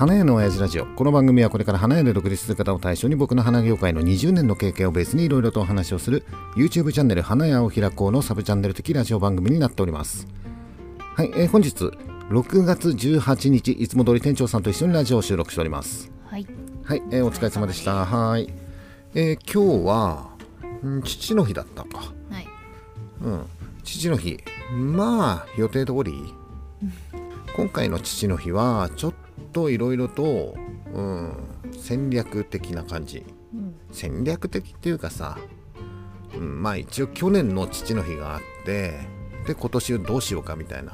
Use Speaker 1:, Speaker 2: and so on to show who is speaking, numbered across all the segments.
Speaker 1: 花屋の親父ラジオ。この番組はこれから花屋で独立する方を対象に僕の花業界の20年の経験をベースにいろいろとお話をする YouTube チャンネル花屋を開こうのサブチャンネル的ラジオ番組になっております。はい、えー、本日6月18日いつも通り店長さんと一緒にラジオを収録しております。
Speaker 2: はい。
Speaker 1: はい、えー、お疲れ様でした。はい、えー、今日は、うん、父の日だったか。
Speaker 2: はい。
Speaker 1: うん。父の日。まあ予定通り。今回の父の日はちょっといろいろと、うん、戦略的な感じ、うん、戦略的っていうかさ、うん、まあ一応去年の父の日があってで今年どうしようかみたいな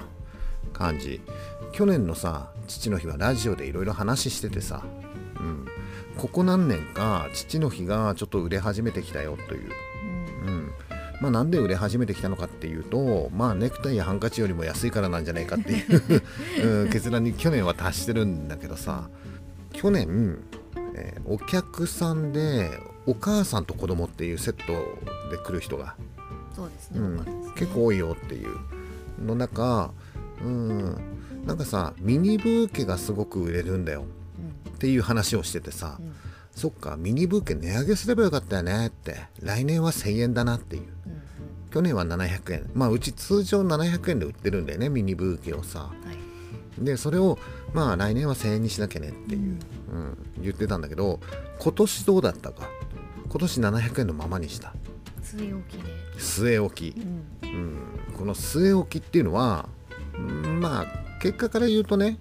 Speaker 1: 感じ。去年のさ父の日はラジオでいろいろ話しててさ、うん、ここ何年か父の日がちょっと売れ始めてきたよという、うん、まあ、なんで売れ始めてきたのかっていうと、まあ、ネクタイやハンカチよりも安いからなんじゃないかっていう うん、結論に去年は達してるんだけどさ去年、えー、お客さんでお母さんと子供っていうセットで来る人が
Speaker 2: そうですね、
Speaker 1: うん、結構多いよっていうの中うんなんかさミニブーケがすごく売れるんだよ、うん、っていう話をしててさ、うん。そっかミニブーケ値上げすればよかったよねって来年は1000円だなっていう、うん去年は700円。まあうち通常700円で売ってるんだよねミニブーケをさ、はい、でそれをまあ来年は1000円にしなきゃねっていう、うん、うん、言ってたんだけど今年どうだったか。今年700円のままにした。
Speaker 2: 据え置きで
Speaker 1: 据え置き、うん、うん、この据え置きっていうのはまあ結果から言うとね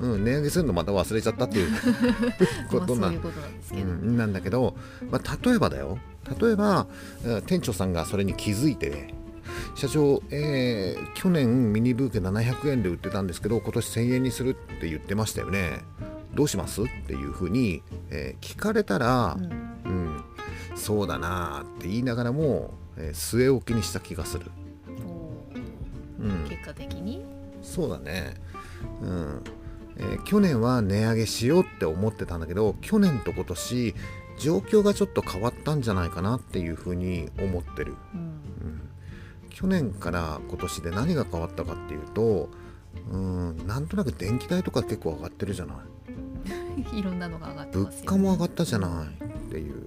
Speaker 1: うん、値上げするのまた忘れちゃったっていう ことななんだけど、まあ、例えばだよ例えば店長さんがそれに気づいて社長、えー、去年ミニブーケ700円で売ってたんですけど今年1000円にするって言ってましたよね。どうします？っていうふうに、えー、聞かれたら、うん、うん、そうだなって言いながらも、えー、据え置きにした気がする、
Speaker 2: うん、結果的に？
Speaker 1: そうだね。うん。えー、去年は値上げしようって思ってたんだけど去年と今年状況がちょっと変わったんじゃないかなっていうふうに思ってる、うん、うん、去年から今年で何が変わったかっていうとうんなんとなく電気代とか結構上がってるじゃな
Speaker 2: い。いろんなのが上がって
Speaker 1: ます、ね、物価も上がったじゃないっていう、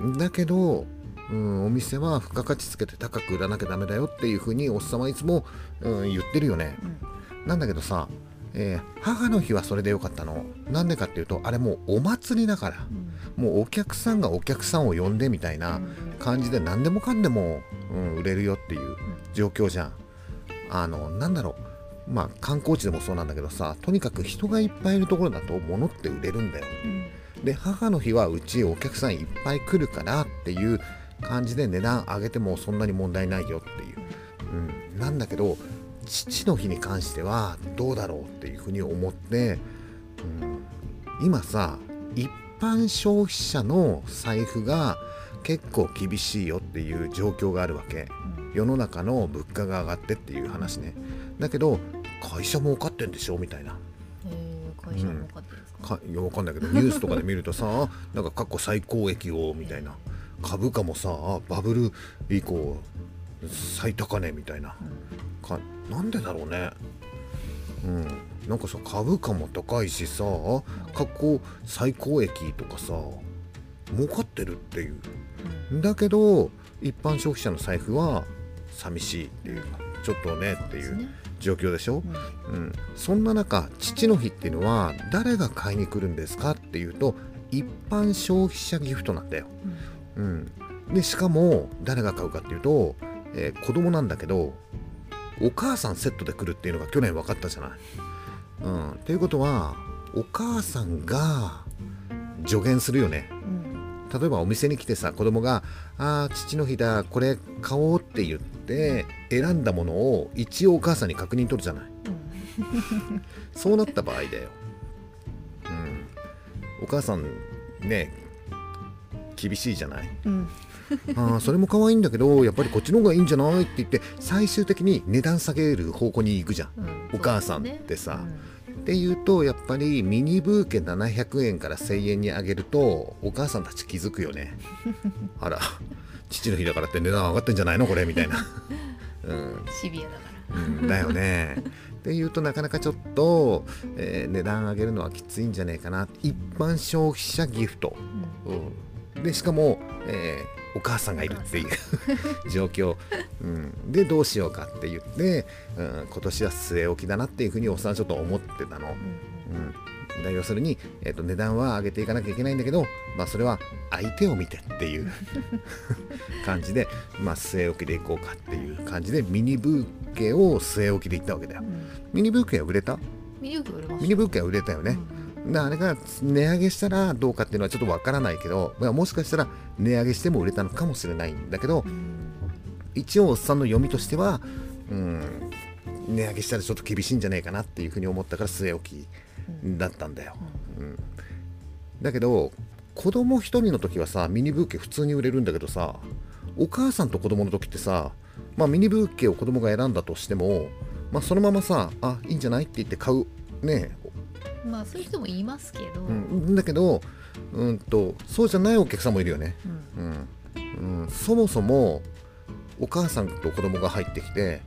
Speaker 1: うん、だけどうん、お店は付加価値つけて高く売らなきゃダメだよっていうふうにおっさまいつも、うん、言ってるよね、うん、なんだけどさえー、母の日はそれでよかったの。なんでかっていうとあれもうお祭りだから、うん、もうお客さんがお客さんを呼んでみたいな感じで何でもかんでも、うん、売れるよっていう状況じゃん。あのなんだろう。まあ観光地でもそうなんだけどさとにかく人がいっぱいいるところだと物って売れるんだよ、うん、で母の日はうちお客さんいっぱい来るからっていう感じで値段上げてもそんなに問題ないよっていう、うん、なんだけど父の日に関してはどうだろうっていうふうに思って、うん、今さ一般消費者の財布が結構厳しいよっていう状況があるわけ。世の中の物価が上がってっていう話ね。だけど会社儲かってんでしょみたいな。
Speaker 2: 会社儲かってるんですか,、
Speaker 1: うん、分かんないけどニュースとかで見るとさ なんか過去最高益をみたいな。株価もさバブル以降最高値みたいな、かなんでだろうね。うんなんかさ株価も高いしさ過去最高益とかさ儲かってるっていう。だけど一般消費者の財布は寂しいっていうかちょっとねっていう状況でしょ、うん、うん、そんな中父の日っていうのは誰が買いに来るんですかっていうと一般消費者ギフトなんだよ、うん、うん、でしかも誰が買うかっていうと、えー、子供なんだけどお母さんセットで来るっていうのが去年分かったじゃない。うん、っていうことはお母さんが助言するよね。うん、例えばお店に来てさ子供が「ああ父の日だこれ買おう」って言って選んだものを一応お母さんに確認取るじゃない。うん、そうなった場合だよ。うん、お母さんね厳しいじゃない。うん あそれも可愛いんだけどやっぱりこっちの方がいいんじゃないって言って最終的に値段下げる方向に行くじゃん、うん、お母さんってさ。っていうとやっぱりミニブーケ700円から1000円に上げるとお母さんたち気づくよね。あら父の日だからって値段上がってんじゃないのこれみたいな、
Speaker 2: うん、シビアだか
Speaker 1: うん、だよね。っていうとなかなかちょっと、えー値段上げるのはきついんじゃねえかな。一般消費者ギフト、うん、でしかも、えーお母さんがいるっていう 状況、うん、でどうしようかって言って、うん、今年は据え置きだなっていうふうにおっさんはちょっと思ってたの。
Speaker 2: うんうん
Speaker 1: うん、だ要するに、えー、と値段は上げていかなきゃいけないんだけど、まあ、それは相手を見てっていう 感じで、まあ、据え置きでいこうかっていう感じでミニブーケを据え置きでいったわけだよ。
Speaker 2: う。ん。
Speaker 1: ミニブーケは売れた？
Speaker 2: ミニブーケ
Speaker 1: は売れた。よね。であれが値上げしたらどうかっていうのはちょっとわからないけど、まあ、もしかしたら値上げしても売れたのかもしれないんだけど一応おっさんの読みとしては、うん、値上げしたらちょっと厳しいんじゃないかなっていうふうに思ったから据え置きだったんだよ。うん、だけど子供一人の時はさミニブーケ普通に売れるんだけどさお母さんと子供の時ってさ、まあ、ミニブーケを子供が選んだとしても、まあ、そのままさあいいんじゃないって言って買う。ね
Speaker 2: まあそういう人もいますけど、
Speaker 1: うん、だけどうんとそうじゃないお客さんもいるよね、
Speaker 2: うん。
Speaker 1: うん。うん、そもそもお母さんと子供が入ってきて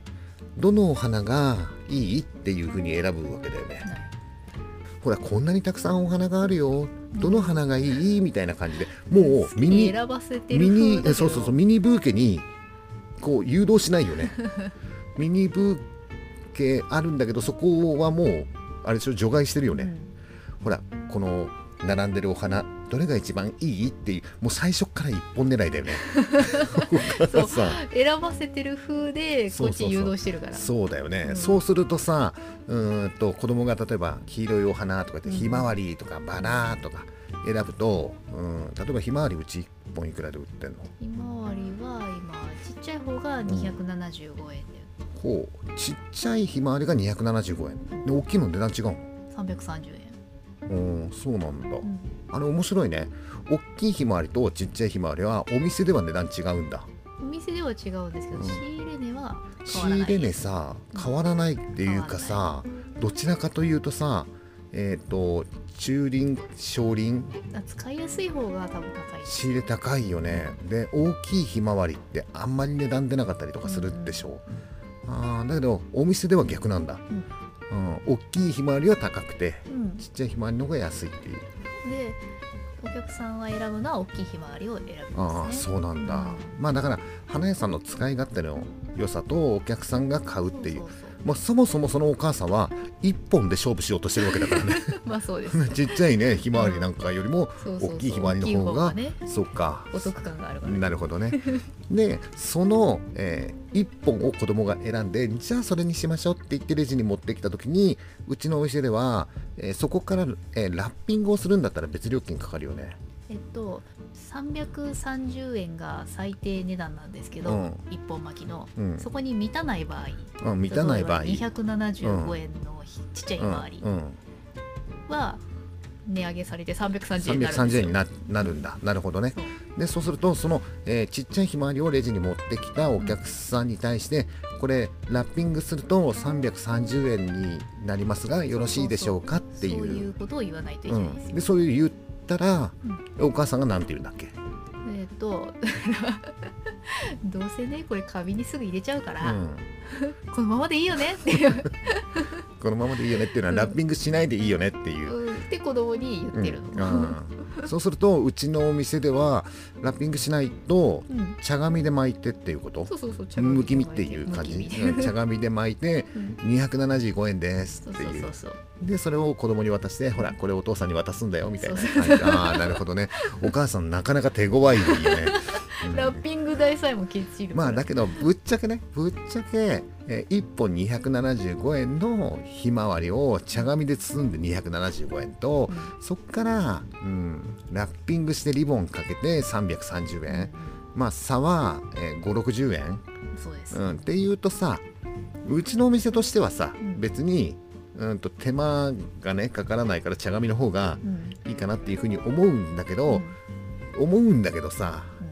Speaker 1: どのお花がいいっていうふうに選ぶわけだよね。
Speaker 2: はい。
Speaker 1: ほらこんなにたくさんお花があるよ。どの花がいいみたいな感じでもうミニ
Speaker 2: 選ばせてる
Speaker 1: ミニそうそうそうミニブーケにこう誘導しないよね。ミニブーケあるんだけどそこはもうあれでしょ除外してるよね、ほらこの並んでるお花どれが一番いい？っていうもう最初から一本狙いだよね。
Speaker 2: 選ばせてる風でこっち誘導してるから。
Speaker 1: そうだよね、
Speaker 2: うん。
Speaker 1: そうするとさうーんと子供が例えば黄色いお花とか言って
Speaker 2: うん。
Speaker 1: ひまわりとかバラとか選ぶと、うん、例えばひまわりうち1本いくらで売ってんの？
Speaker 2: ひまわりは今ちっちゃい方が275円で、
Speaker 1: こうちっちゃいひまわりが275円で大きいの値段違うの
Speaker 2: ？330円、
Speaker 1: うん。そうなんだ。
Speaker 2: うん。
Speaker 1: あれ面白いね。大きいひまわりとちっちゃいひまわりはお店では値段違うんだ。
Speaker 2: お店では違うんですけど、
Speaker 1: うん。
Speaker 2: 仕入れ値は
Speaker 1: 仕
Speaker 2: 変わらない。
Speaker 1: 入れ値さ変わらないっていうかさどちらかというとさえっ、と中輪小輪。
Speaker 2: あ使いやすい方が多分高い。
Speaker 1: 仕入れ高いよね。で大きいひまわりってあんまり値段出なかったりとかするでしょ、あーだけどお店では逆なんだ、うん、大きいひまわりは高くて
Speaker 2: うん。
Speaker 1: ちっちゃいひまわりの方が安いっていう。
Speaker 2: でお客さんは選ぶのは大きいひまわりを選ぶんですね。
Speaker 1: ああそうなんだ、
Speaker 2: うん。
Speaker 1: まあだから花屋さんの使い勝手の良さとお客さんが買うっていう
Speaker 2: そうそう
Speaker 1: まあ、そもそもそのお母さんは一本で勝負しようとしてるわけだからね。
Speaker 2: まあそうです。
Speaker 1: ちっちゃいねひまわりなんかよりも大きいひまわりの方がそっか。
Speaker 2: お得感があるから、
Speaker 1: なるほどね。でその、え1本を子供が選んでじゃあそれにしましょうって言ってレジに持ってきた時にうちのお店では、えーそこから、えーラッピングをするんだったら別料金かかるよね
Speaker 2: えっと330円が最低値段なんですけど、
Speaker 1: うん。
Speaker 2: 一本巻きの、
Speaker 1: うん。
Speaker 2: そこに満たない場合。
Speaker 1: うん満たない場合。
Speaker 2: 例えば275円のちっちゃいひまわりは値上げされて330円になるんです
Speaker 1: 330
Speaker 2: よ
Speaker 1: 円にななるんだ。なるほどね。
Speaker 2: そう。
Speaker 1: でそうするとその、えーちっちゃいひまわりをレジに持ってきたお客さんに対して、これラッピングすると330円になりますがよろしいでしょうかっていう。
Speaker 2: そういうことを言わないといけ
Speaker 1: う
Speaker 2: ないんですよ、
Speaker 1: ん、でそういう言ったら、
Speaker 2: うん。
Speaker 1: お母さんが何て言うんだっけ、
Speaker 2: えっと どうせねこれ紙にすぐ入れちゃうから、
Speaker 1: うん、
Speaker 2: このままでいいよねっていう。
Speaker 1: このままでいいよねっていうのは、
Speaker 2: うん。
Speaker 1: ラッピングしないでいいよねっていう。
Speaker 2: て子供に言ってるの、
Speaker 1: うん。うんそうするとうちのお店ではラッピングしないと
Speaker 2: うん。
Speaker 1: 茶紙で巻いてっていうこと？
Speaker 2: そうそうそう
Speaker 1: むき身っていう感じ？茶紙で巻いて。
Speaker 2: うん。
Speaker 1: 275円ですっていう。でそれを子供に渡してほらこれお父さんに渡すんだよみたいな。ああなるほどね。お母さんなかなか手強いよね、うん。
Speaker 2: ラッピング代さえもきっちり。
Speaker 1: まあだけどぶっちゃけね。ぶっちゃけ、えー1本275円のひまわりを茶紙で包んで275円と、そっから、うん、ラッピングしてリボンかけて330円、まあ差は、えー、560円、
Speaker 2: そうです、
Speaker 1: うん、っていうとさうちのお店としてはさ、
Speaker 2: うん。
Speaker 1: 別に、うん、と手間がねかからないから茶紙の方が
Speaker 2: うん。
Speaker 1: いいかなっていうふうに思うんだけど、
Speaker 2: うん。
Speaker 1: 思うんだけどさ
Speaker 2: うん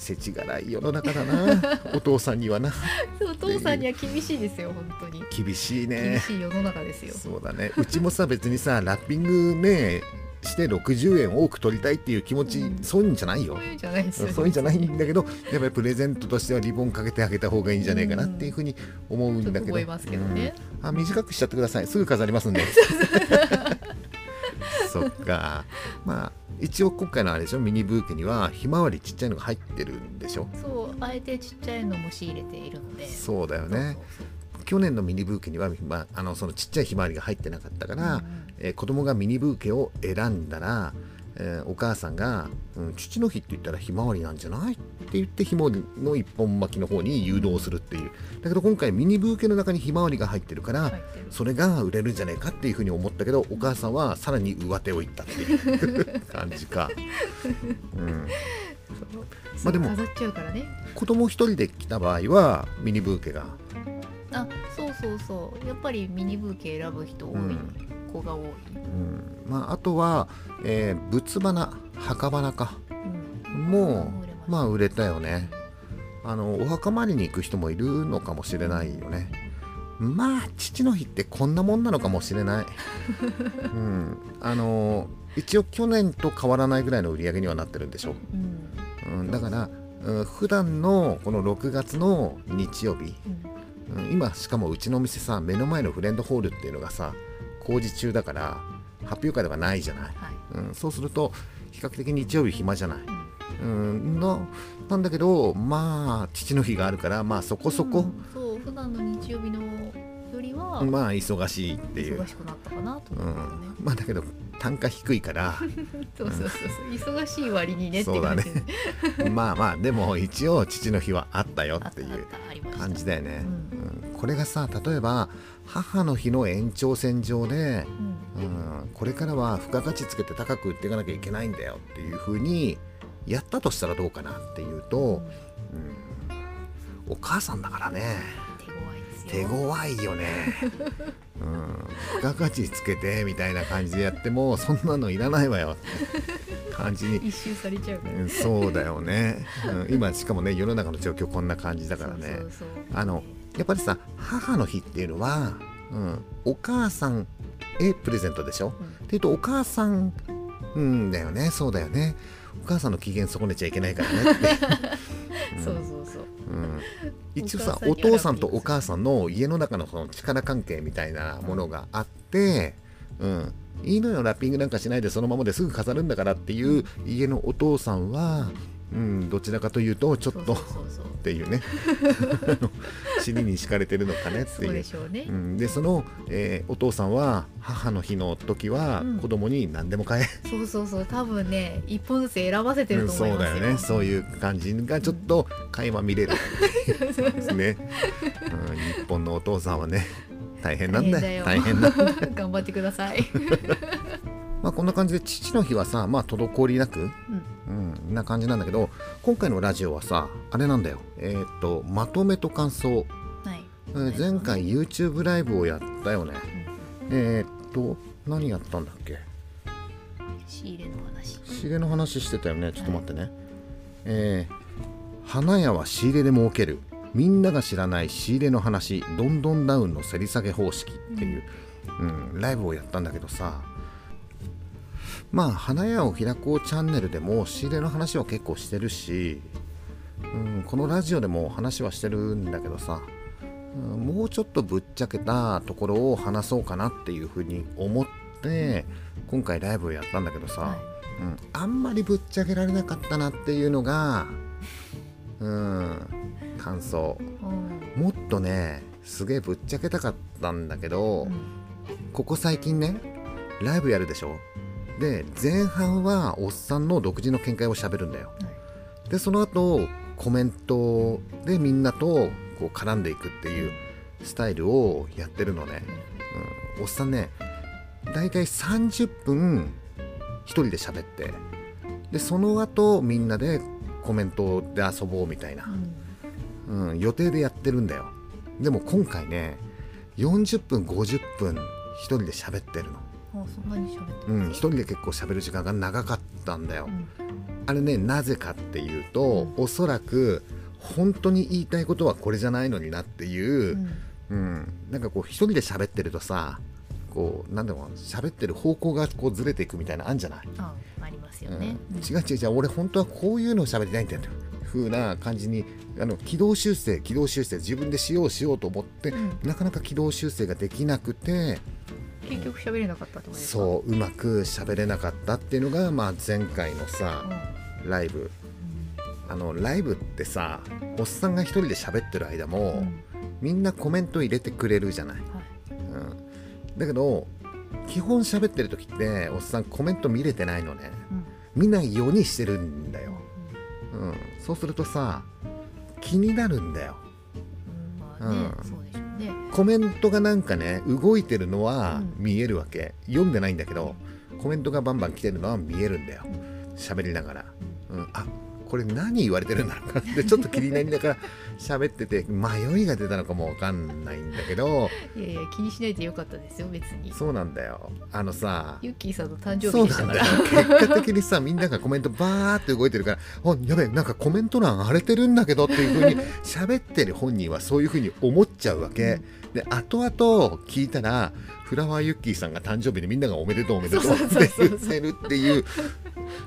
Speaker 1: 世知辛い世の中だな。お父さんにはな。
Speaker 2: そうお父さんには厳しいですよ本当に。
Speaker 1: 厳しい
Speaker 2: 厳
Speaker 1: ね
Speaker 2: しい世の中ですよ。
Speaker 1: そうだね。うちもさ別にさラッピングねして60円多く取りたいっていう気持ち、
Speaker 2: うん。
Speaker 1: そういうんじゃないよ。
Speaker 2: そういうんじゃないです
Speaker 1: そういうんじゃないんだけどやっぱりプレゼントとしてはリボンかけてあげた方がいいんじゃないかなっていうふうに思うんだけど、
Speaker 2: ちょっと思いますけどね。
Speaker 1: うん。あ短くしちゃってください。すぐ飾りますんで そっか。まあ一応今回のあれでしょ？ミニブーケにはひまわりちっちゃいのが入ってるんでしょ？
Speaker 2: そうあえてちっちゃいのも仕入れているので。
Speaker 1: そうだよね。去年のミニブーケには、まあ、あのそのちっちゃいひまわりが入ってなかったから、
Speaker 2: うん。
Speaker 1: えー子供がミニブーケを選んだら、えーお母さんが、うん「父の日って言ったらひまわりなんじゃない?」って言ってひまわりの一本巻きの方に誘導するっていう。だけど今回ミニブーケの中にひまわりが入ってるから、それが売れるんじゃないかっていうふうに思ったけどお母さんはさらに上手をいったっていう。感じか、うん、まあでも子供一人で来た場合はミニブーケが。
Speaker 2: あそうそうそう。やっぱりミニブーケ選ぶ人多い、
Speaker 1: うん
Speaker 2: 子が多い、
Speaker 1: うん。まあ、あとは、えー仏花墓花か。
Speaker 2: うん、
Speaker 1: も
Speaker 2: 売れま
Speaker 1: あ売れたよね。あのお墓参りに行く人もいるのかもしれないよね。まあ父の日ってこんなもんなのかもしれない、うん、あの一応去年と変わらないぐらいの売り上げにはなってるんでしょ、
Speaker 2: うん。
Speaker 1: うん、だから、うん、普段のこの6月の日曜日、
Speaker 2: うん。
Speaker 1: うん、今しかもうちのお店さ目の前のフレンドホールっていうのがさ工事中だから発表会とかないじゃない、
Speaker 2: はい。
Speaker 1: うん、そうすると比較的日曜日暇じゃない、
Speaker 2: うん。
Speaker 1: うん、のなんだけどまあ父の日があるからまあそこそこ、
Speaker 2: うんそう普段の日曜日のよりは
Speaker 1: まあ忙しいっていう。
Speaker 2: 忙、しくなったかなと
Speaker 1: うん
Speaker 2: 思うけどね、
Speaker 1: まあだけど単価低いから。
Speaker 2: そうそうそう忙しい割にね
Speaker 1: そうだね。まあまあでも一応父の日はあったよ
Speaker 2: あっ
Speaker 1: ていう感じだよね、
Speaker 2: う
Speaker 1: うん。これがさ例えば母の日の延長線上で、
Speaker 2: うん。
Speaker 1: うん、これからは付加価値つけて高く売っていかなきゃいけないんだよっていうふうにやったとしたらどうかなっていうと、お母さんだからね。
Speaker 2: 手強いよ。
Speaker 1: ね、うん、付加価値つけてみたいな感じでやってもそんなのいらないわよって感じに。
Speaker 2: 一周されちゃうから。
Speaker 1: うんそうだよね、うん、今しかもね世の中の状況こんな感じだからね。あのやっぱりさ母の日っていうのは、うん、お母さんへプレゼントでしょ、
Speaker 2: うん。
Speaker 1: っていうとお母さんうんだよね。そうだよね。お母さんの機嫌損ねちゃいけないからねって、
Speaker 2: そうそうそう。
Speaker 1: うん、一応さ
Speaker 2: お
Speaker 1: 父さんとお母さんの家の中のその力関係みたいなものがあって、うん、いいのよ。ラッピングなんかしないでそのままですぐ飾るんだからっていう家のお父さんは、うん、どちらかというとちょっと
Speaker 2: そうそうそうそう。
Speaker 1: っていうね。尻に敷かれてるのかねって
Speaker 2: そう。
Speaker 1: いう
Speaker 2: でしょうね、
Speaker 1: うん、でその、えーお父さんは母の日の時は
Speaker 2: うん。
Speaker 1: 子供に何でも買え、
Speaker 2: そうそうそう。多分ね一本ずつ選ばせて
Speaker 1: うん
Speaker 2: ると思いますよ、
Speaker 1: そうだよね。そういう感じがちょっと垣間見れる。ですね、うん、日本のお父さんはね大変なんだよ。大
Speaker 2: 大
Speaker 1: 変だ。
Speaker 2: 頑張ってください、
Speaker 1: まあこんな感じで父の日はさまあ滞りなく、
Speaker 2: うん。
Speaker 1: うん、な感じなんだけど今回のラジオはさあれなんだよ。えーっとまとめと感想。
Speaker 2: はい、
Speaker 1: えー前回 YouTube ライブをやったよね。えーっと何やったんだっけ？
Speaker 2: 仕入れの話。
Speaker 1: 仕入れの話してたよね。ちょっと待ってね、えー花屋は仕入れで儲ける。みんなが知らない仕入れの話。どんどんダウンの競り下げ方式っていう、うんライブをやったんだけどさまあ花屋を開こうチャンネルでも仕入れの話は結構してるし、うん、このラジオでも話はしてるんだけどさ、うんもうちょっとぶっちゃけたところを話そうかなっていうふうに思って今回ライブをやったんだけどさ、
Speaker 2: は
Speaker 1: うん、あんまりぶっちゃけられなかったなっていうのがうん感想。
Speaker 2: い、うん。
Speaker 1: もっとねすげえぶっちゃけたかったんだけど、
Speaker 2: うん。
Speaker 1: ここ最近ねライブやるでしょ？で前半はおっさんの独自の見解をしゃべるんだよ。でその後コメントでみんなとこう絡んでいくっていうスタイルをやってるのね、うん、おっさんねだいたい30分一人で喋ってでその後みんなでコメントで遊ぼうみたいな。
Speaker 2: う、ん。
Speaker 1: うん、予定でやってるんだよ。でも今回ね40分50分一人で喋ってるの
Speaker 2: あそんなに喋って
Speaker 1: 一人で結構喋る時間が長かったんだよ、
Speaker 2: うん。
Speaker 1: あれねなぜかっていうと、
Speaker 2: うん。
Speaker 1: おそらく本当に言いたいことはこれじゃないのになっていうう、
Speaker 2: ん。
Speaker 1: うん。なんかこう一人で喋ってるとさこうなんだろう喋ってる方向がこうずれていくみたいなあんじゃない、
Speaker 2: あありますよ
Speaker 1: うん。
Speaker 2: ね、
Speaker 1: 違う違う違う俺本当はこういうのを喋りたいんだよ風な感じにあの軌道修正軌道修正自分でしようしようと思って、
Speaker 2: うん。
Speaker 1: なかなか軌道修正ができなくて
Speaker 2: 結局喋れなかったってことですか？
Speaker 1: そううまく喋れなかったっていうのが、まあ、前回のさ
Speaker 2: うん。
Speaker 1: ライブ。あのライブってさおっさんが一人で喋ってる間も、
Speaker 2: うん。
Speaker 1: みんなコメント入れてくれるじゃない、
Speaker 2: はい。
Speaker 1: うん、だけど基本喋ってる時っておっさんコメント見れてないのね。
Speaker 2: うん。
Speaker 1: みんな世にしてるんだよ、うん、そうするとさ気になるんだよ。
Speaker 2: うん。まあね、ね。
Speaker 1: コメントがなんかね動いてるのは
Speaker 2: うん。
Speaker 1: 見えるわけ、読んでないんだけどコメントがバンバン来てるのは見えるんだよ。喋りながら、うん、あこれ何言われてるんだろうかってちょっと気になりながら喋ってて迷いが出たのかもわかんないんだけど。
Speaker 2: いやいや気にしないでよかったですよ別に。
Speaker 1: そうなんだよ。あのさ
Speaker 2: ユッキーさんの誕生日でした
Speaker 1: なんだ
Speaker 2: から
Speaker 1: よ。結果的にさみんながコメントバーって動いてるから「あやべえなんかコメント欄荒れてるんだけど」っていう風に 喋ってる本人はそういう風に思っちゃうわけ、で後々聞いたらフラワーユッキーさんが誕生日でみんながおめでとうおめでとうって言ってるっていう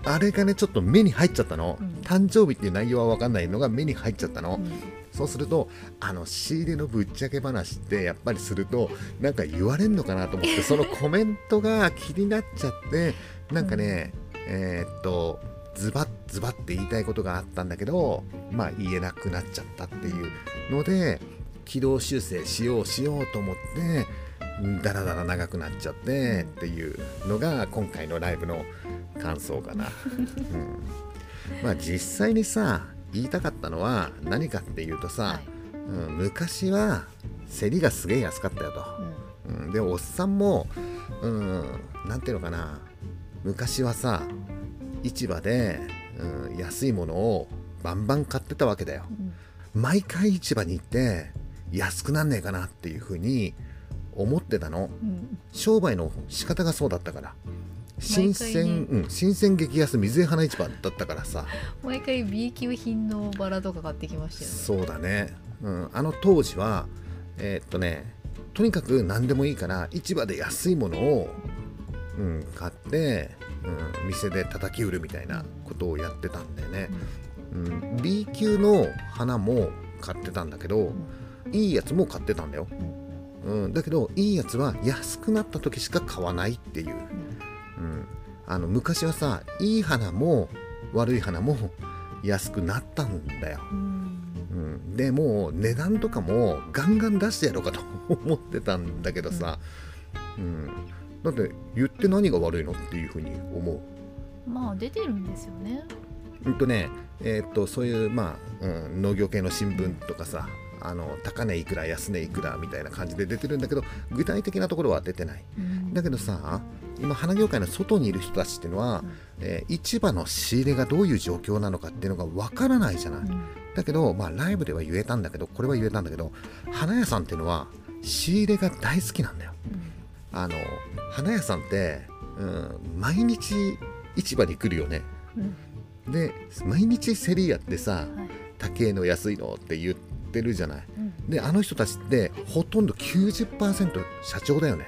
Speaker 1: あれがねちょっと目に入っちゃったの、
Speaker 2: うん。
Speaker 1: 誕生日っていう内容は分かんないのが目に入っちゃったの、
Speaker 2: うん
Speaker 1: そうするとあの仕入れのぶっちゃけ話ってやっぱりするとなんか言われんのかなと思って そのコメントが気になっちゃってなんかね、えーっとズバッズバッって言いたいことがあったんだけどまあ言えなくなっちゃったっていうので軌道修正しようしようと思ってだらだら長くなっちゃってっていうのが今回のライブの感想かな。うん、まあ実際にさ言いたかったのは何かっていうとさ、
Speaker 2: はい。
Speaker 1: うん、昔は競りがすげえ安かったよと。
Speaker 2: うん。
Speaker 1: うん、でおっさんも、うん、なんていうのかな昔はさ市場で、うん、安いものをバンバン買ってたわけだよ。
Speaker 2: うん。
Speaker 1: 毎回市場に行って安くなんねえかなっていうふうに思ってたの。
Speaker 2: うん。
Speaker 1: 商売の仕方がそうだったから新
Speaker 2: 毎
Speaker 1: 鮮、うん、新鮮激安水江花市場だったからさ。
Speaker 2: 毎回 B 級品のバラとか買ってきましたよね。
Speaker 1: そうだね、うん、あの当時はえーっとねとにかく何でもいいから市場で安いものを、うん、買って、うん、店で叩き売るみたいなことをやってたんだよね、うん、B 級の花も買ってたんだけどいいやつも買ってたんだよ、
Speaker 2: うん。
Speaker 1: うん、だけどいいやつは安くなった時しか買わないっていう、うん、あの昔はさいい花も悪い花も安くなったんだよ。
Speaker 2: うん。
Speaker 1: うん、でもう値段とかもガンガン出してやろうかと思ってたんだけどさ、うん。だって言って何が悪いのっていうふうに思う。
Speaker 2: まあ出てるんですよね。
Speaker 1: うんとねえーっとそういう、まあうん、農業系の新聞とかさあの高値いくら安値いくらみたいな感じで出てるんだけど具体的なところは出てない。
Speaker 2: うん。
Speaker 1: だけどさ今花業界の外にいる人たちっていうのは、
Speaker 2: うん。
Speaker 1: えー市場の仕入れがどういう状況なのかっていうのがわからないじゃない。
Speaker 2: うん。
Speaker 1: だけど、まあ、ライブでは言えたんだけどこれは言えたんだけど花屋さんっていうのは仕入れが大好きなんだよ。あの花屋さんって、うん、毎日市場に来るよね。
Speaker 2: うん。
Speaker 1: で毎日競りやってさ
Speaker 2: はい。
Speaker 1: 高えの安いのって言ってるじゃない。
Speaker 2: うん。
Speaker 1: であの人たちってほとんど90%社長だよね、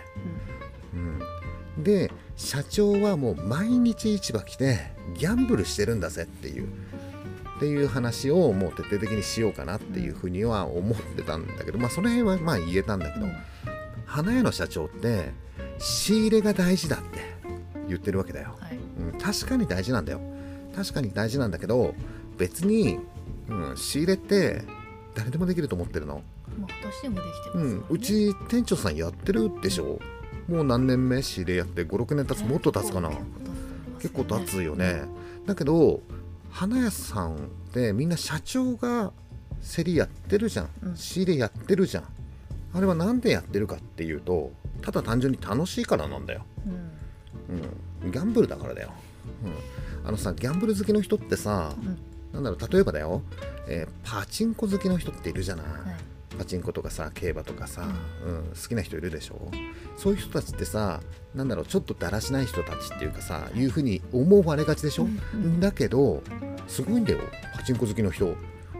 Speaker 1: うん、で社長はもう毎日市場来てギャンブルしてるんだぜっていう。っていう話をもう徹底的にしようかなっていうふうには思ってたんだけど、まあその辺はまあ言えたんだけど、
Speaker 2: うん。
Speaker 1: 花屋の社長って仕入れが大事だって言ってるわけだよ、
Speaker 2: はい。
Speaker 1: うん、確かに大事なんだよ。確かに大事なんだけど別に、うん、仕入れって誰でもできると思ってるの。
Speaker 2: まあ私でもできてますね。
Speaker 1: うん、うち店長さんやってるでしょ。もう何年目仕入れやって56年経つもっと経つかな。結構経つよね。だけど花屋さんってみんな社長が競りやってるじゃん、
Speaker 2: うん。
Speaker 1: 仕入れやってるじゃん。あれは何でやってるかっていうとただ単純に楽しいからなんだよ、
Speaker 2: うん。
Speaker 1: うん、ギャンブルだからだよ、うん、あのさギャンブル好きの人ってさ
Speaker 2: うん
Speaker 1: なんだろう例えばだよ、えーパチンコ好きの人っているじゃない、
Speaker 2: はい。
Speaker 1: パチンコとかさ競馬とかさ、うん。好きな人いるでしょ。そういう人たちってさなんだろうちょっとだらしない人たちっていうかさい。うふうに思われがちでしょ、
Speaker 2: うんうん。
Speaker 1: だけどすごいんだよ。パチンコ好きの人。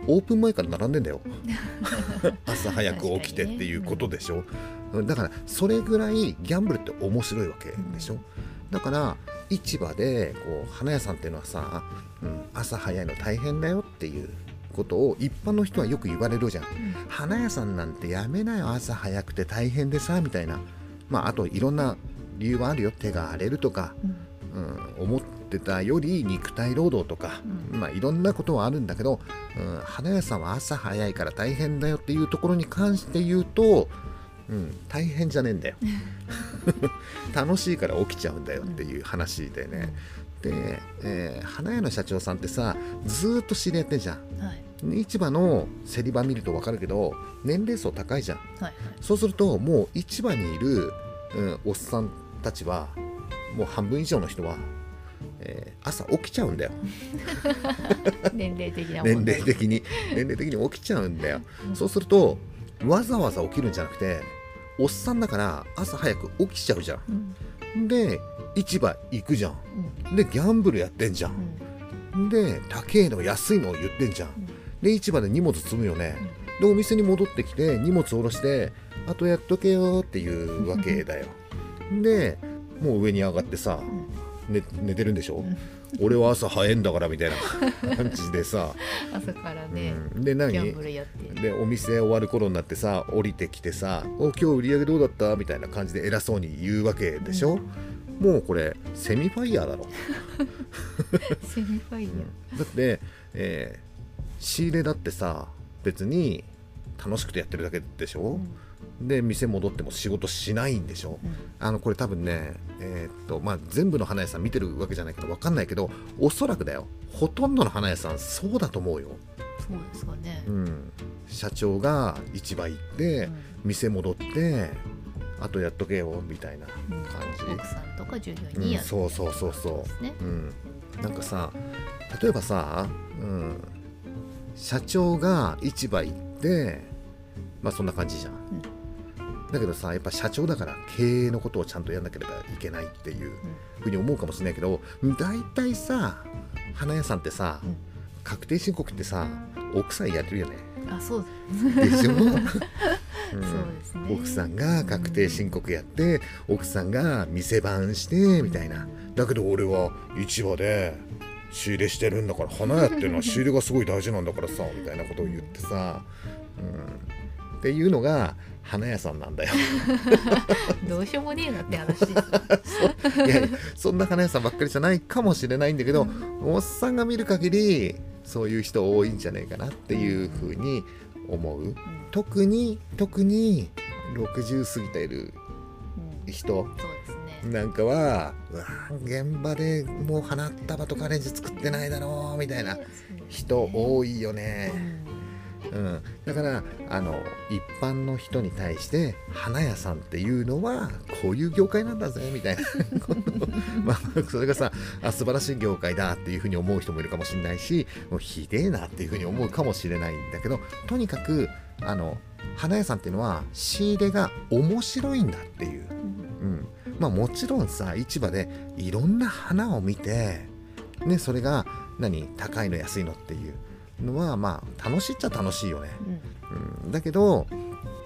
Speaker 1: オープン前から並んでんだよ。朝早く起きてっていうことでしょ、だからそれぐらいギャンブルって面白いわけでしょ、だから市場でこう花屋さんっていうのはさ、うん、朝早いの大変だよっていうことを一般の人はよく言われるじゃん、花屋さんなんてやめなよ朝早くて大変でさみたいな。まああといろんな理由はあるよ。手が荒れるとか、うん、思ってたより肉体労働とか、まあいろんなことはあるんだけど、うん、花屋さんは朝早いから大変だよっていうところに関して言うと、うん、大変じゃねえんだよ。楽しいから起きちゃうんだよっていう話でね、で、えー花屋の社長さんってさずーっと知り合ってんじゃん。
Speaker 2: はい。
Speaker 1: 市場の競り場見ると分かるけど年齢層高いじゃん。
Speaker 2: はいはい。
Speaker 1: そうするともう市場にいる、うん、おっさんたちはもう半分以上の人は、えー朝起きちゃうんだよ。
Speaker 2: 年齢的な
Speaker 1: 年齢的に。年齢的に起きちゃうんだよ。そうするとわざわざ起きるんじゃなくておっさんだから朝早く起きちゃうじゃ
Speaker 2: うん。
Speaker 1: んで市場行くじゃん。
Speaker 2: うん。
Speaker 1: でギャンブルやってんじゃ
Speaker 2: うん。
Speaker 1: んで高えの安いのを言ってんじゃん。で市場で荷物積むよね。でお店に戻ってきて荷物下ろしてあとやっとけよっていうわけだよ。でもう上に上がってさ、寝寝てるんでしょ、俺は朝早いんだからみたいな感じでさ、
Speaker 2: 朝からね、
Speaker 1: うん。で何？でお店終わる頃になってさ降りてきてさ「お今日売り上げどうだった?」みたいな感じで偉そうに言うわけでしょ、もうこれセミファイヤーだろ。
Speaker 2: セミファイヤー、
Speaker 1: だって、えー仕入れだってさ別に楽しくてやってるだけでしょ、で店戻っても仕事しないんでしょ、
Speaker 2: うん。
Speaker 1: あのこれ多分ねえーっとまあ全部の花屋さん見てるわけじゃないけど分かんないけどおそらくだよ。ほとんどの花屋さんそうだと思うよ、
Speaker 2: そうですかね、
Speaker 1: うん、社長が市場行って、店戻ってあとやっとけよみたいな
Speaker 2: うん。
Speaker 1: 感じ、
Speaker 2: 奥さんとか従業員
Speaker 1: うん。
Speaker 2: にやって
Speaker 1: そうそうそう
Speaker 2: そ
Speaker 1: そう。
Speaker 2: ね。
Speaker 1: う、うん、なんかさ例えばさ、うん、社長が市場行ってまあそんな感じじゃん、だけどさやっぱ社長だから経営のことをちゃんとやんなければいけないっていうふうに思うかもしれないけど大体さ花屋さんってさ、
Speaker 2: うん。
Speaker 1: 確定申告ってさ奥さんやってるよね。
Speaker 2: あそう。
Speaker 1: でしょ、うん。
Speaker 2: そうですね。
Speaker 1: 奥さんが確定申告やって、奥さんが店番してみたいな。だけど俺は市場で仕入れしてるんだから花屋っていうのは仕入れがすごい大事なんだからさみたいなことを言ってさ、うん、っていうのが花屋さんなんだよ。
Speaker 2: どうしようもねえなって話です
Speaker 1: いやいやそんな花屋さんばっかりじゃないかもしれないんだけど、おっさんが見る限りそういう人多いんじゃないかなっていうふうに思う。特に特に60過ぎている
Speaker 2: うん。
Speaker 1: 人。
Speaker 2: そうですね。
Speaker 1: なんかは現場でもう花束とかレンジ作ってないだろうみたいな人多いよね、うん、だからあの一般の人に対して花屋さんっていうのはこういう業界なんだぜみたいな。まあそれがさあ素晴らしい業界だっていうふうに思う人もいるかもしれないしもうひでえなっていうふうに思うかもしれないんだけどとにかくあの花屋さんっていうのは仕入れが面白いんだっていう。
Speaker 2: うん。
Speaker 1: うん、まあもちろんさ市場でいろんな花を見て、ね、それが何高いの安いのっていうのはまあ楽しいっちゃ楽しいよね、
Speaker 2: うん。
Speaker 1: うん、だけど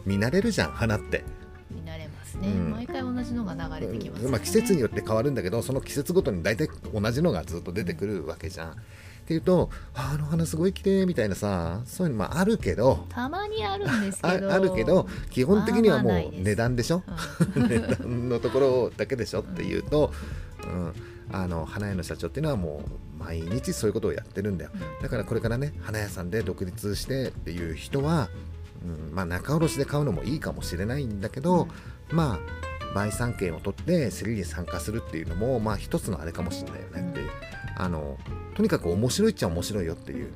Speaker 1: 見慣れるじゃん花って、
Speaker 2: 見慣れますね、
Speaker 1: うん。
Speaker 2: 毎回同じのが流れてきます
Speaker 1: うん。まあ、季節によって変わるんだけどその季節ごとに大体同じのがずっと出てくるわけじゃん。っていうとああの花すごい綺麗みたいなさそういうのもあるけど。
Speaker 2: たまにあるんです
Speaker 1: あ
Speaker 2: けど。
Speaker 1: あ るけど基本的にはもう値段でしょ、
Speaker 2: うん。
Speaker 1: 値段のところだけでしょ？っていうと、うん、あの花屋の社長っていうのはもう毎日そういうことをやってるんだよ。だからこれからね花屋さんで独立してっていう人は、うんまあ、仲卸で買うのもいいかもしれないんだけど、まあ売産権を取って競りに参加するっていうのもまあ一つのあれかもしれないよねっていう。あのとにかく面白いっちゃ面白いよっていう。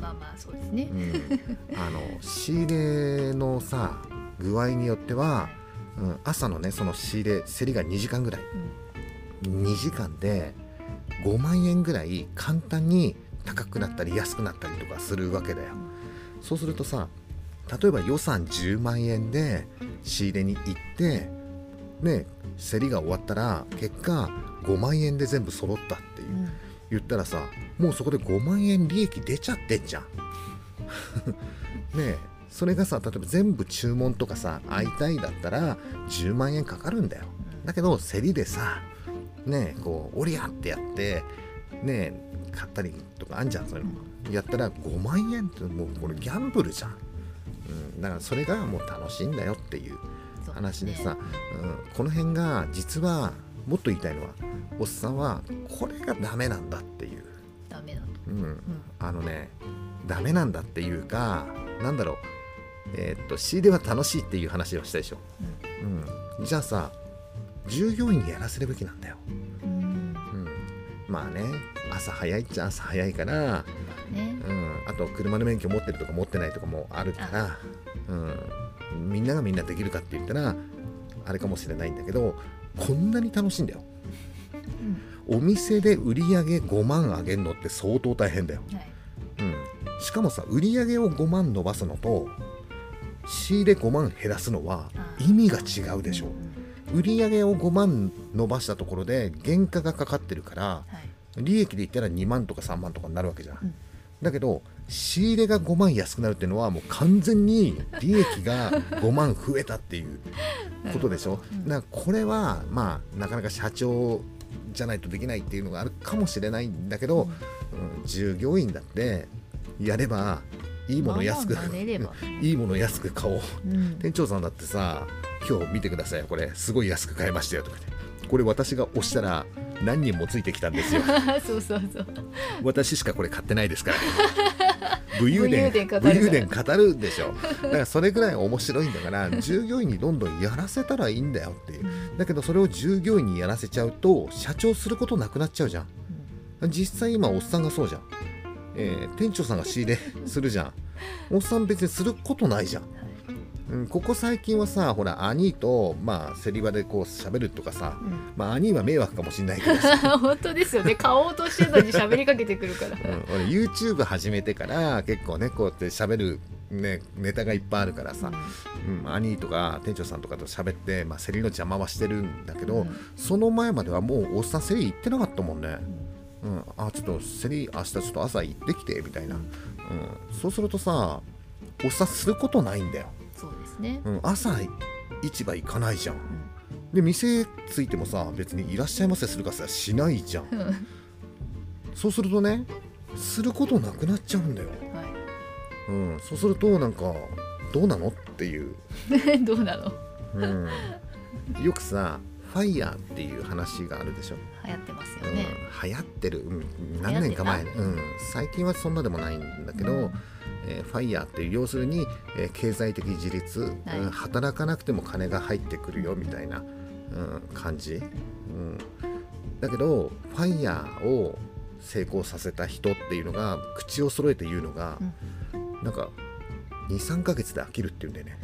Speaker 2: まあまあそうですね。
Speaker 1: う、ん、あの仕入れのさ具合によっては、うん、朝のねその仕入れ競りが2時間ぐらい2時間で5万円ぐらい簡単に高くなったり安くなったりとかするわけだよ。そうするとさ例えば予算10万円で仕入れに行ってね競りが終わったら結果5万円で全部揃ったっていう。
Speaker 2: うん。
Speaker 1: 言ったらさもうそこで5万円利益出ちゃってんじゃん。ねえそれがさ例えば全部注文とかさ会いたいだったら10万円かかるんだよ。だけど競りでさねえこう「おりゃ!」ってやってねえ買ったりとかあんじゃんそういうのやったら5万円ってもうこれギャンブルじゃん、うん、だからそれがもう楽しいんだよっていう話でさ、うん、この辺が実はもっと言いたいのはおっさんはこれがダメなんだっていう、
Speaker 2: ダメだと。
Speaker 1: うん、あのねダメなんだっていうかなんだろう。えーっと仕入れは楽しいっていう話をしたでしょ、うん、じゃあさ従業員にやらせるべきなんだよ、
Speaker 2: うん、うん
Speaker 1: うん、まあね朝早いっちゃ朝早いから、
Speaker 2: ね。
Speaker 1: うん、あと車の免許持ってるとか持ってないとかもあるから、うん、みんながみんなできるかって言ったらあれかもしれないんだけどこんなに楽しいんだよ。お店で売り上げ5万上げるのって相当大変だよ、
Speaker 2: はい。
Speaker 1: うん、しかもさ売り上げを5万伸ばすのと仕入れ5万減らすのは意味が違うでしょ売り上げを5万伸ばしたところで原価がかかってるから
Speaker 2: はい。
Speaker 1: 利益で言ったら2万とか3万とかになるわけじゃん、
Speaker 2: うん。
Speaker 1: だけど仕入れが5万安くなるっていうのはもう完全に利益が5万増えたっていう ことでしょ、
Speaker 2: うん。
Speaker 1: だからこれはまあなかなか社長じゃないとできないっていうのがあるかもしれないんだけど、うん従業員だってやればいいもの安く、いいもの安く買おう。
Speaker 2: うん。
Speaker 1: 店長さんだってさ今日見てくださいよ。これすごい安く買いましたよとかねこれ私が押したら何人もついてきたんですよ。
Speaker 2: そうそうそう。
Speaker 1: 私しかこれ買ってないですから、武勇伝
Speaker 2: 武勇伝
Speaker 1: 武勇伝語るでしょ。だからそれぐらい面白いんだから従業員にどんどんやらせたらいいんだよっていう。だけどそれを従業員にやらせちゃうと社長することなくなっちゃうじゃん。実際今おっさんがそうじゃん、えー店長さんが仕入れするじゃん。おっさん別にすることないじゃん。うん、ここ最近はさほら兄とまあ競り場でこう喋るとかさ
Speaker 2: うん。
Speaker 1: まあ兄は迷惑かもしれないけどさ。
Speaker 2: 本当ですよね。買おうとしてるのに喋りかけてくるから。
Speaker 1: うん、俺 YouTube 始めてから結構ねこうやって喋る、ね、ネタがいっぱいあるからさ、うん兄とか店長さんとかと喋って、まあ、競りの邪魔はしてるんだけど、
Speaker 2: うん。
Speaker 1: その前まではもうおっさん競り行ってなかったもんね、うん、あちょっと競り明日ちょっと朝行ってきてみたいな、うん、そうするとさおっさんすることないんだよ、
Speaker 2: そうですね。
Speaker 1: うん、朝市場行かないじゃん。で店ついてもさ別にいらっしゃいませするかさしないじゃん。
Speaker 2: うん。は
Speaker 1: そうするとねすることなくなっちゃうんだよ。
Speaker 2: い。
Speaker 1: うん、そうするとなんかどうなのっていう、
Speaker 2: どうなの？
Speaker 1: うん、よくさファイヤーっていう話があるでしょ、
Speaker 2: 流行ってますよ
Speaker 1: うん
Speaker 2: ね、
Speaker 1: 流行ってる、うん、何年か前、うん、最近はそんなでもないんだけど、
Speaker 2: うん。
Speaker 1: えーファイヤーっていう要するに、えー経済的自立、
Speaker 2: はい。
Speaker 1: うん働かなくても金が入ってくるよみたいな、うん、感じ、うん、だけどファイヤーを成功させた人っていうのが口を揃えて言うのが、なんか23ヶ月で飽きるっていうんだよね。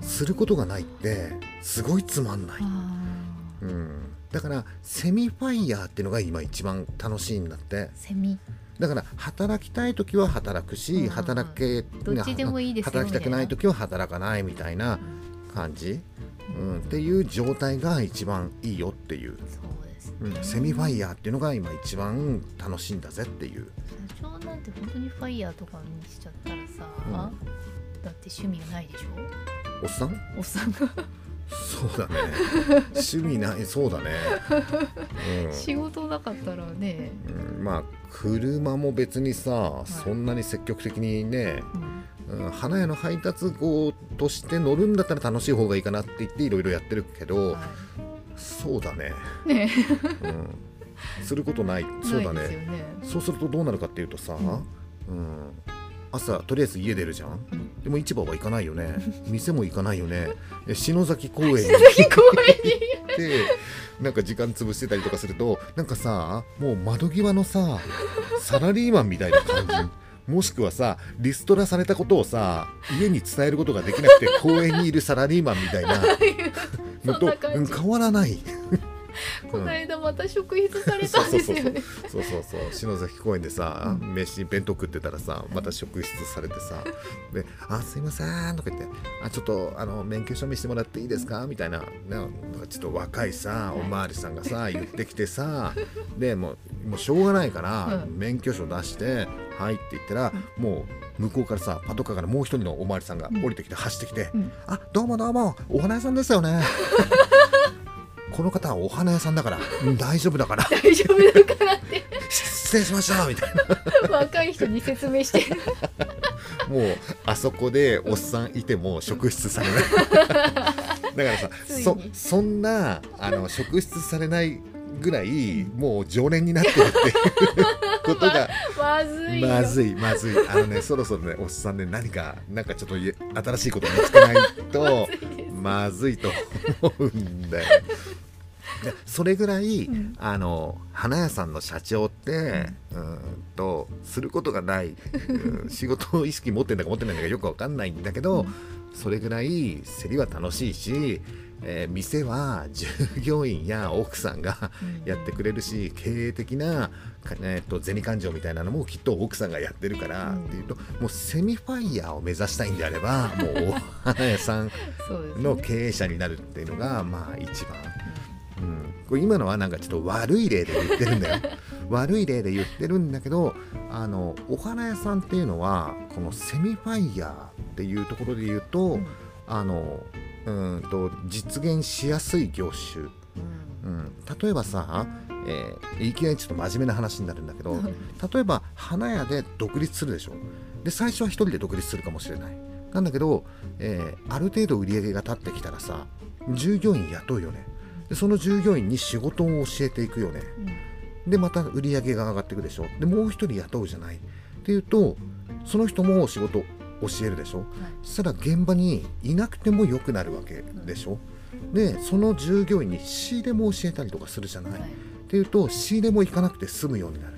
Speaker 1: することがないってすごいつまんない、
Speaker 2: あ
Speaker 1: うん、だからセミファイヤーっていうのが今一番楽しいんだって。
Speaker 2: ーセミ。
Speaker 1: だから働きたい時は働くし、
Speaker 2: うん。うん
Speaker 1: 働け
Speaker 2: どっちでもいいですよ
Speaker 1: 働きたくない時は働かないみたいな感じ、うん、っていう状態が一番いいよっていう、
Speaker 2: そうです
Speaker 1: うん。
Speaker 2: ね、
Speaker 1: セミファイヤーっていうのが今一番楽しいんだぜっていう。
Speaker 2: 社長なんて本当にファイヤーとかにしちゃったらさ、
Speaker 1: うん。
Speaker 2: だって趣味がないでしょ？
Speaker 1: おっさん？
Speaker 2: おっさんが
Speaker 1: そうだね。趣味ないそうだね、うん。
Speaker 2: 仕事なかったらね、
Speaker 1: うん。まあ車も別にさ、そんなに積極的にね、
Speaker 2: うん。
Speaker 1: うん、花屋の配達号として乗るんだったら楽しい方がいいかなって言っていろいろやってるけど、
Speaker 2: は
Speaker 1: そうだね、
Speaker 2: いね。
Speaker 1: うん、することない。そうだね。
Speaker 2: ね。
Speaker 1: そうするとどうなるかっていうとさ、
Speaker 2: ん。
Speaker 1: うん朝とりあえず家出るじゃん、
Speaker 2: うん
Speaker 1: でも市場は行かないよね。店も行かないよね。え篠崎公園に。行ってなんか時間潰してたりとかするとなんかさもう窓際のさサラリーマンみたいな感じ。もしくはさリストラされたことをさ家に伝えることができなくて公園にいるサラリーマンみたいなのと 変わらない
Speaker 2: この間また職質されたんですよね。
Speaker 1: そうそうそう篠崎公園でさ、
Speaker 2: うん。
Speaker 1: 飯弁当食ってたらさまた職質されてさ「であすいません」とか言って「あちょっとあの免許証見せてもらっていいですか?」みたいな、ね、なんかちょっと若いさおまわりさんがさ言ってきてさでもうもうしょうがないから、
Speaker 2: うん。
Speaker 1: 免許証出して「はい」って言ったら、もう向こうからさパトカーからもう一人のお巡りさんが降りてきて走ってきて「
Speaker 2: うん。
Speaker 1: あどうもどうもお花屋さんですよね」この方はお花屋さんだからうん。大丈夫だから。
Speaker 2: 大丈夫だからって。
Speaker 1: 失礼しましたみたいな。
Speaker 2: 若い人に説明して。る
Speaker 1: もうあそこでおっさんいても職質されない。だからさそそんなあの職質されないぐらいもう常連になってるっていうことが。
Speaker 2: まずいよ。
Speaker 1: まずいまずい。あのねそろそろねおっさんね何かなんかちょっとい新しいこと見つけないとまずいと思うんだよ。でそれぐらい、
Speaker 2: うん。
Speaker 1: あの花屋さんの社長って、うん、とすることがない、うん 仕事意識持ってんだか持ってないんだかよくわかんないんだけど、それぐらい競りは楽しいし、えー店は従業員や奥さんがやってくれるし経営的な、かえー、と銭勘定みたいなのもきっと奥さんがやってるから、
Speaker 2: うん。
Speaker 1: っていうともうセミファイヤーを目指したいんであればもうお 花屋さんの経営者になるっていうのがまあ一番、うん、これ今のはなんかちょっと悪い例で言ってるんだよ。悪い例で言ってるんだけどあのお花屋さんっていうのはこのセミファイヤーっていうところで言うと、
Speaker 2: うん。
Speaker 1: あのうんと実現しやすい業種、うん、例えばさ、えーいきなりちょっと真面目な話になるんだけど例えば花屋で独立するでしょ。で最初は一人で独立するかもしれない。なんだけど、えーある程度売り上げが立ってきたらさ従業員雇うよねでその従業員に仕事を教えていくよね。でまた売り上げが上がっていくでしょ。でもう一人雇うじゃないっていうとその人も仕事教えるでしょ。そしたら現場にいなくても良くなるわけでしょ。でその従業員に仕入れも教えたりとかするじゃない、
Speaker 2: はい。
Speaker 1: っていうと仕入れも行かなくて済むようになる、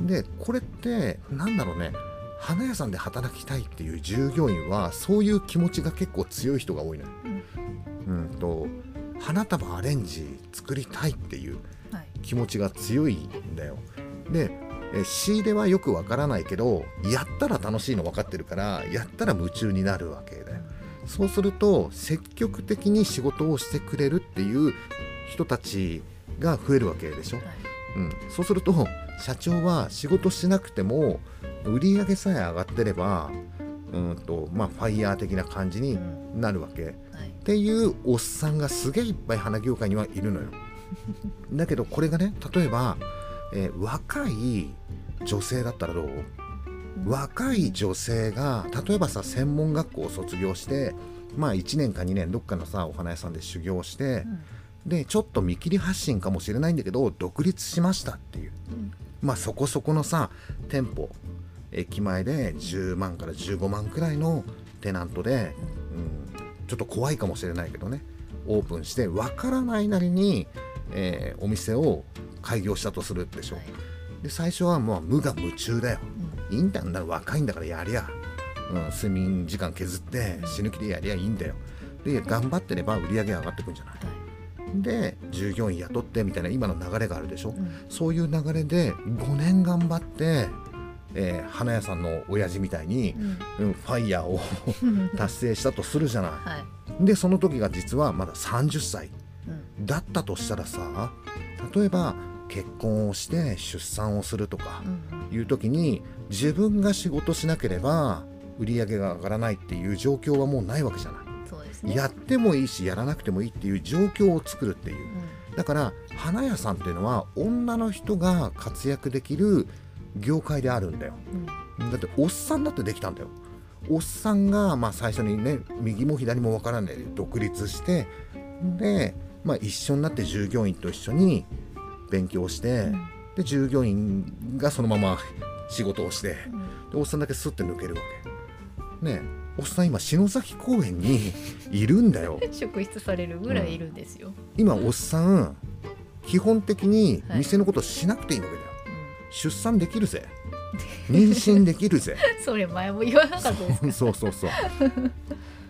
Speaker 1: でこれってなんだろうね。花屋さんで働きたいっていう従業員はそういう気持ちが結構強い人が多いのよ、うん、と花束アレンジ作りたいっていう
Speaker 2: はい。
Speaker 1: 気持ちが強いんだよ。でえ仕入れはよくわからないけどやったら楽しいの分かってるからやったら夢中になるわけだよ。そうすると積極的に仕事をしてくれるっていう人たちが増えるわけでしょ、
Speaker 2: はい。
Speaker 1: うん、そうすると社長は仕事しなくても売り上げさえ上がってればうんとまあファイヤー的な感じになるわけ、
Speaker 2: はい。
Speaker 1: っていうおっさんがすげえいっぱい花業界にはいるのよ。だけどこれがね例えば、えー若い女性だったらどう？若い女性が例えばさ専門学校を卒業してまあ1年か2年どっかのさお花屋さんで修行して、でちょっと見切り発信かもしれないんだけど独立しましたっていう、まあそこそこのさ店舗駅前で10万から15万くらいのテナントで、うん、ちょっと怖いかもしれないけどねオープンしてわからないなりに、えーお店を開業したとするでしょ、
Speaker 2: はい。
Speaker 1: で最初はもう無我夢中だよ。いいんだんだ若いんだからやりゃ、うん、睡眠時間削って死ぬ気でやりゃいいんだよ。で頑張ってれば売り上げ上がってくんじゃない？で従業員雇ってみたいな今の流れがあるでしょ、
Speaker 2: ん。
Speaker 1: そういう流れで5年頑張って、えー花屋さんの親父みたいに、
Speaker 2: うん。
Speaker 1: うんファイヤーを
Speaker 2: う ん
Speaker 1: 達成したとするじゃない、
Speaker 2: はい。
Speaker 1: でその時が実はまだ30歳
Speaker 2: うん。
Speaker 1: だったとしたらさ例えば結婚をして出産をするとか
Speaker 2: うん。
Speaker 1: いう時に自分が仕事しなければ売り上げが上がらないっていう状況はもうないわけじゃない。
Speaker 2: ね。
Speaker 1: やってもいいしやらなくてもいいっていう状況を作るっていう。
Speaker 2: うん。
Speaker 1: だから花屋さんっていうのは女の人が活躍できる業界であるんだよ。
Speaker 2: うん。
Speaker 1: だっておっさんだってできたんだよ。おっさんがまあ最初にね右も左もわからないで独立してで、まあ、一緒になって従業員と一緒に勉強して、で従業員がそのまま仕事をしてでおっさんだけスッて抜けるわけ。ねえおっさん今篠崎公園に いるんだよ。
Speaker 2: 職質されるぐらいいるんですよ、
Speaker 1: 今おっさん基本的に店のことしなくていいわけだよ、出産できるぜ。妊娠できるぜ。
Speaker 2: う んそれ前も言わなかったです
Speaker 1: そうそうそう。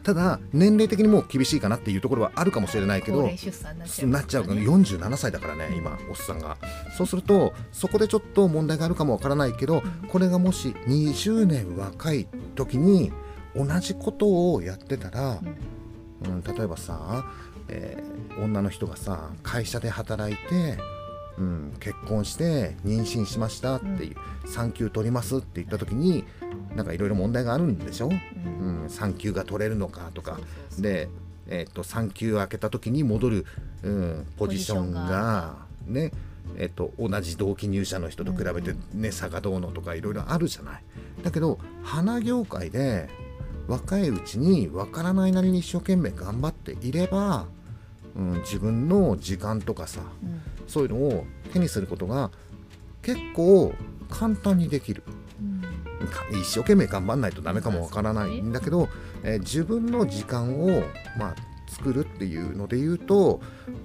Speaker 1: ただ年齢的にもう厳しいかなっていうところはあるかもしれないけど
Speaker 2: なっちゃう
Speaker 1: なっちゃうから47歳だからね今おっさんが。そうするとそこでちょっと問題があるかもわからないけどこれがもし20年若い時に同じことをやってたら、うん、例えばさ、えー女の人がさ会社で働いてうん、結婚して妊娠しましたっていう、産休取りますって言った時になんかいろいろ問題があるんでしょ、
Speaker 2: うん。
Speaker 1: うん、産休が取れるのかとか。で、えっと産休明けた時に戻る、うん、ポジションがねえっと同じ同期入社の人と比べて、ね差がどうのとかいろいろあるじゃない。だけど花業界で若いうちに分からないなりに一生懸命頑張っていれば、うん、自分の時間とかさ
Speaker 2: うん
Speaker 1: そういうのを手にすることが結構簡単にできる。
Speaker 2: うん。
Speaker 1: か一生懸命頑張んないとダメかもわからないんだけど、えー自分の時間を、まあ、作るっていうので言うと、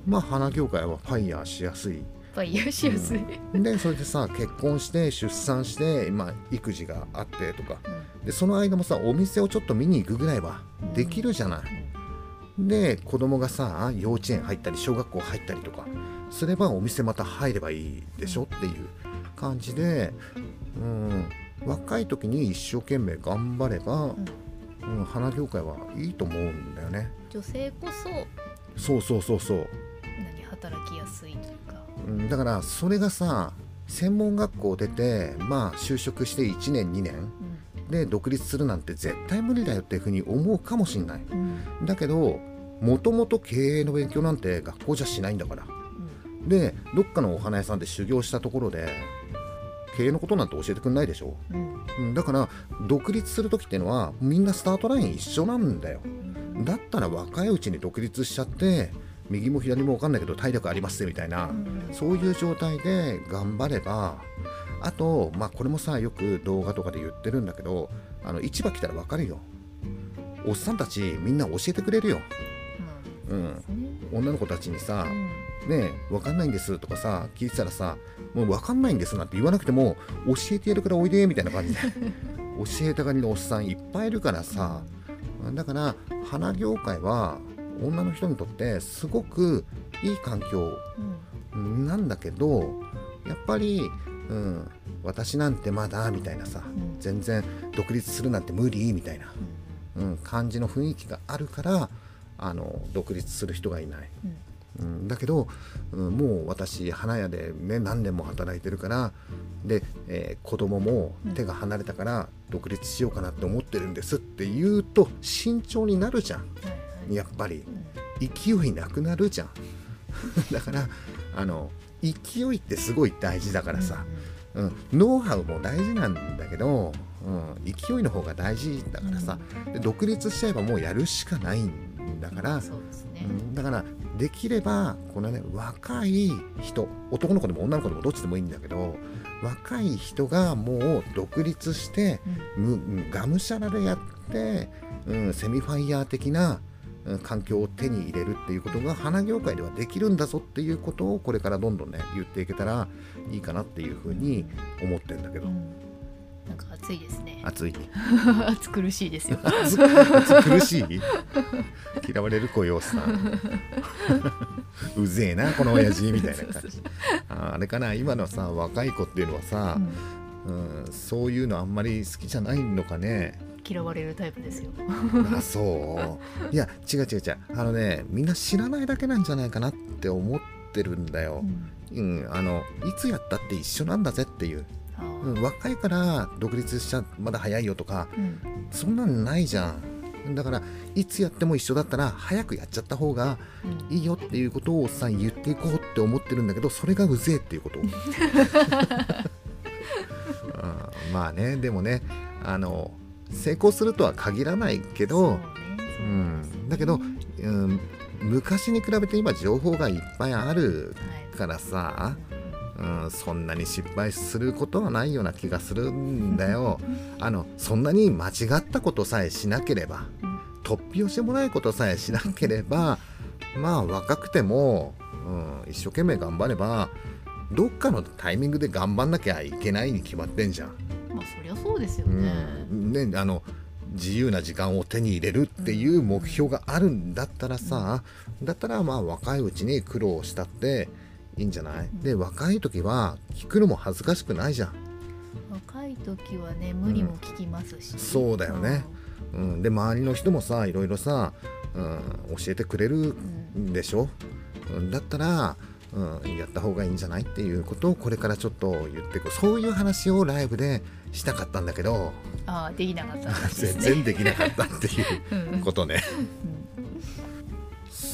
Speaker 1: まあ、花業界はファイヤーしやすい。
Speaker 2: ファイヤーしやすい、
Speaker 1: でそれでさ結婚して出産して、まあ、育児があってとか。
Speaker 2: うん。
Speaker 1: でその間もさお店をちょっと見に行くぐらいはできるじゃない。で子供がさ幼稚園入ったり小学校入ったりとかすればお店また入ればいいでしょ？っていう感じで、うん、若い時に一生懸命頑張れば、うん、花業界はいいと思うんだよね。
Speaker 2: 女性こそ
Speaker 1: そうそうそうそう、
Speaker 2: 何働きやすいというか。
Speaker 1: うん、だからそれがさ専門学校出てまあ就職して1年2年
Speaker 2: うん。
Speaker 1: で独立するなんて絶対無理だよっていうふうに思うかもしんない。
Speaker 2: うん。
Speaker 1: だけどもともと経営の勉強なんて学校じゃしないんだから。でどっかのお花屋さんで修行したところで経営のことなんて教えてくんないでしょ、
Speaker 2: うん。
Speaker 1: うん、だから独立する時っていうのはみんなスタートライン一緒なんだよ。
Speaker 2: うん
Speaker 1: だったら若いうちに独立しちゃって右も左も分かんないけど体力ありますみたいな、
Speaker 2: うん。
Speaker 1: そういう状態で頑張ればあとまあこれもさよく動画とかで言ってるんだけどあの市場来たら分かるよ。おっさんたちみんな教えてくれるよ、うん、
Speaker 2: ですね。
Speaker 1: 女の子たちにさ、
Speaker 2: うん
Speaker 1: ねえ分かんないんですとかさ聞いてたらさもう分かんないんですなんて言わなくても教えてやるからおいでみたいな感じで。教えたがりのおっさんいっぱいいるからさ。だから花業界は女の人にとってすごくいい環境
Speaker 2: うん。
Speaker 1: なんだけどやっぱり、うん、私なんてまだみたいなさ
Speaker 2: うん。
Speaker 1: 全然独立するなんて無理みたいな、
Speaker 2: うん。
Speaker 1: うん、感じの雰囲気があるからあの独立する人がいない。
Speaker 2: うん
Speaker 1: うん、だけど、うんもう私花屋で、ね、何年も働いてるからで、えー子供も手が離れたから独立しようかなって思ってるんですって言うと慎重になるじゃん。やっぱり。
Speaker 2: うん。
Speaker 1: 勢いなくなるじゃん。だからあの勢いってすごい大事だからさ、うん、ノウハウも大事なんだけど、うん、勢いの方が大事だからさ、で独立しちゃえばもうやるしかないんだから、
Speaker 2: そうですね。
Speaker 1: うん。だからできればこのね若い人男の子でも女の子でもどっちでもいいんだけど若い人がもう独立してむがむしゃらでやって、うん、セミファイヤー的なうん環境を手に入れるっていうことが花業界ではできるんだぞっていうことをこれからどんどんね言っていけたらいいかなっていうふうに思ってるんだけど。
Speaker 2: うんなんか暑いですね。
Speaker 1: 暑い。
Speaker 2: 暑苦しいですよ。
Speaker 1: 暑暑苦しい？嫌われる子よさんうぜえなこの親父みたいな感じ。ああれかな今のさ若い子っていうのはさ
Speaker 2: う、ん。
Speaker 1: うん、そういうのあんまり好きじゃないのかね。
Speaker 2: 嫌われるタイプですよ。
Speaker 1: あそう。いや違う違う違う。あのねみんな知らないだけなんじゃないかなって思ってるんだよ。
Speaker 2: う、ん。
Speaker 1: うん、あのいつやったって一緒なんだぜっていう、うん、若いから独立しちゃまだ早いよとか
Speaker 2: うん。
Speaker 1: そんなんないじゃん。だからいつやっても一緒だったら早くやっちゃった方が
Speaker 2: うん。
Speaker 1: いいよっていうことをおっさん言っていこうって思ってるんだけどそれがうぜえっていうこと。うん。まあねでもねあの成功するとは限らないけど
Speaker 2: そうね。
Speaker 1: う
Speaker 2: うん。
Speaker 1: だけど、うん、昔に比べて今情報がいっぱいある
Speaker 2: はい
Speaker 1: からさ、うん、そんなに失敗することはないような気がするんだよ。あのそんなに間違ったことさえしなければ
Speaker 2: うん
Speaker 1: 突拍子もないことさえしなければまあ若くても、うん、一生懸命頑張ればどっかのタイミングで頑張んなきゃいけないに決まってんじゃん。
Speaker 2: まあそりゃそうですよ
Speaker 1: う
Speaker 2: ね
Speaker 1: ん。ね、あの自由な時間を手に入れるっていう目標があるんだったらさ、だったらまあ若いうちに苦労したっていいんじゃない？で若い時は聞くのも恥ずかしくないじゃん。
Speaker 2: 若い時はね無理も聞きますし。
Speaker 1: そうだよね。うん、で周りの人もさいろいろさ、うん、教えてくれる
Speaker 2: うん
Speaker 1: んでしょ、うん、だったら、うん、やった方がいいんじゃないっていうことをこれからちょっと言っていく。そういう話をライブでしたかったんだけど。
Speaker 2: ああできなかった話です
Speaker 1: 全
Speaker 2: ね
Speaker 1: 然できなかったっていう
Speaker 2: うん。うん。
Speaker 1: ことね。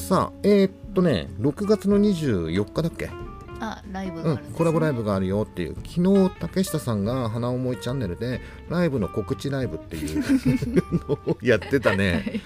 Speaker 1: さあえーっとね6月の24日だっけ？
Speaker 2: あライブ
Speaker 1: うんコラボライブがあるよ。っていう。昨日竹下さんが「花思いチャンネル」でライブの告知ライブっていう。のをやってたね、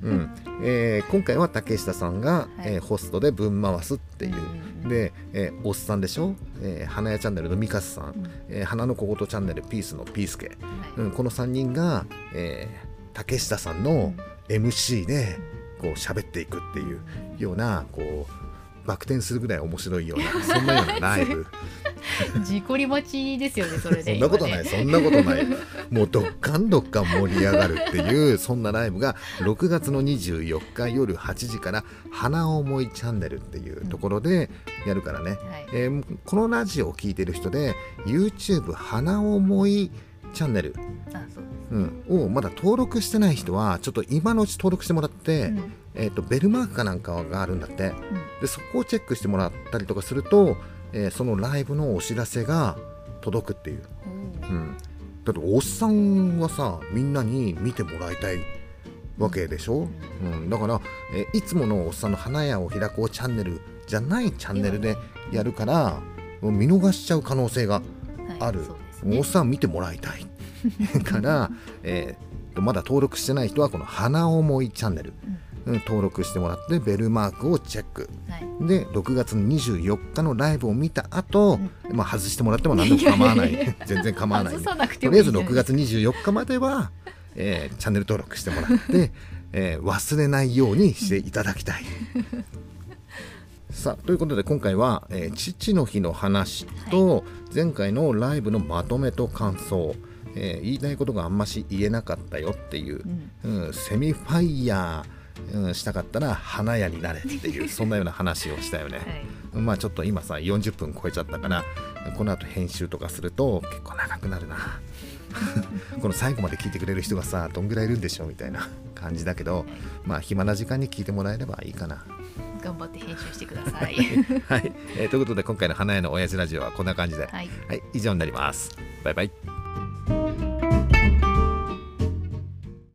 Speaker 1: うん。えー今回は竹下さんが、
Speaker 2: はい。
Speaker 1: えーホストでぶん回すっていう、
Speaker 2: うんうん
Speaker 1: で、えーおっさんでしょ、えー花屋チャンネルのミカスさん、
Speaker 2: うん。
Speaker 1: えー花の小言チャンネルピースのピースケ、
Speaker 2: はい。
Speaker 1: うん、この3人が、えー竹下さんの MC でこう喋っていくっていうようなこうバク転するぐらい面白いような そんなようなライブ。
Speaker 2: 事故り待ちですよねそれで
Speaker 1: そんなことない、そんなことない。もうどっかんどっかん盛り上がるっていうそんなライブが6月の24日夜8時から「花思いチャンネル」っていうところでやるからね、
Speaker 2: はい。
Speaker 1: えーこのラジオを聴いてる人で YouTube 花思いチャンネル、
Speaker 2: う
Speaker 1: うん、をまだ登録してない人はちょっと今のうち登録してもらって、
Speaker 2: うん。
Speaker 1: えー、とベルマークかなんかがあるんだって。
Speaker 2: うん。
Speaker 1: でそこをチェックしてもらったりとかすると、えーそのライブのお知らせが届くっていう、うん、だっておっさんはさみんなに見てもらいたいわけでしょ、うん、だから、えーいつものおっさんの花屋を開こうチャンネルじゃないチャンネルでやるから見逃しちゃう可能性が
Speaker 2: はい。
Speaker 1: ある
Speaker 2: そうですね。
Speaker 1: おっさん見てもらいたい から、えーとまだ登録してない人はこの「花思いチャンネル」うん。登録してもらってベルマークをチェック。
Speaker 2: はい。
Speaker 1: で6月24日のライブを見た後、まあ外してもらっても何でも構わない。全然構わない。とりあえず
Speaker 2: もいいじゃない
Speaker 1: 6月24日までは、えーチャンネル登録してもらって、えー忘れないようにしていただきたい。さあということで今回は、えー父の日の話と、前回のライブのまとめと感想、えー言いたいことがあんまし言えなかったよっていう、うん。セミファイヤー、うんしたかったら花屋になれっていう そんなような話をしたよね。
Speaker 2: はい。
Speaker 1: まあちょっと今さ40分超えちゃったからこの後編集とかすると結構長くなるな。この最後まで聞いてくれる人がさどんぐらいいるんでしょうみたいな感じだけどまあ暇な時間に聞いてもらえればいいかな。
Speaker 2: 頑張って編集してください。
Speaker 1: はい、えーということで今回の花屋の親父ラジオはこんな感じで、
Speaker 2: はい。
Speaker 1: はい、以上になります。バイバイ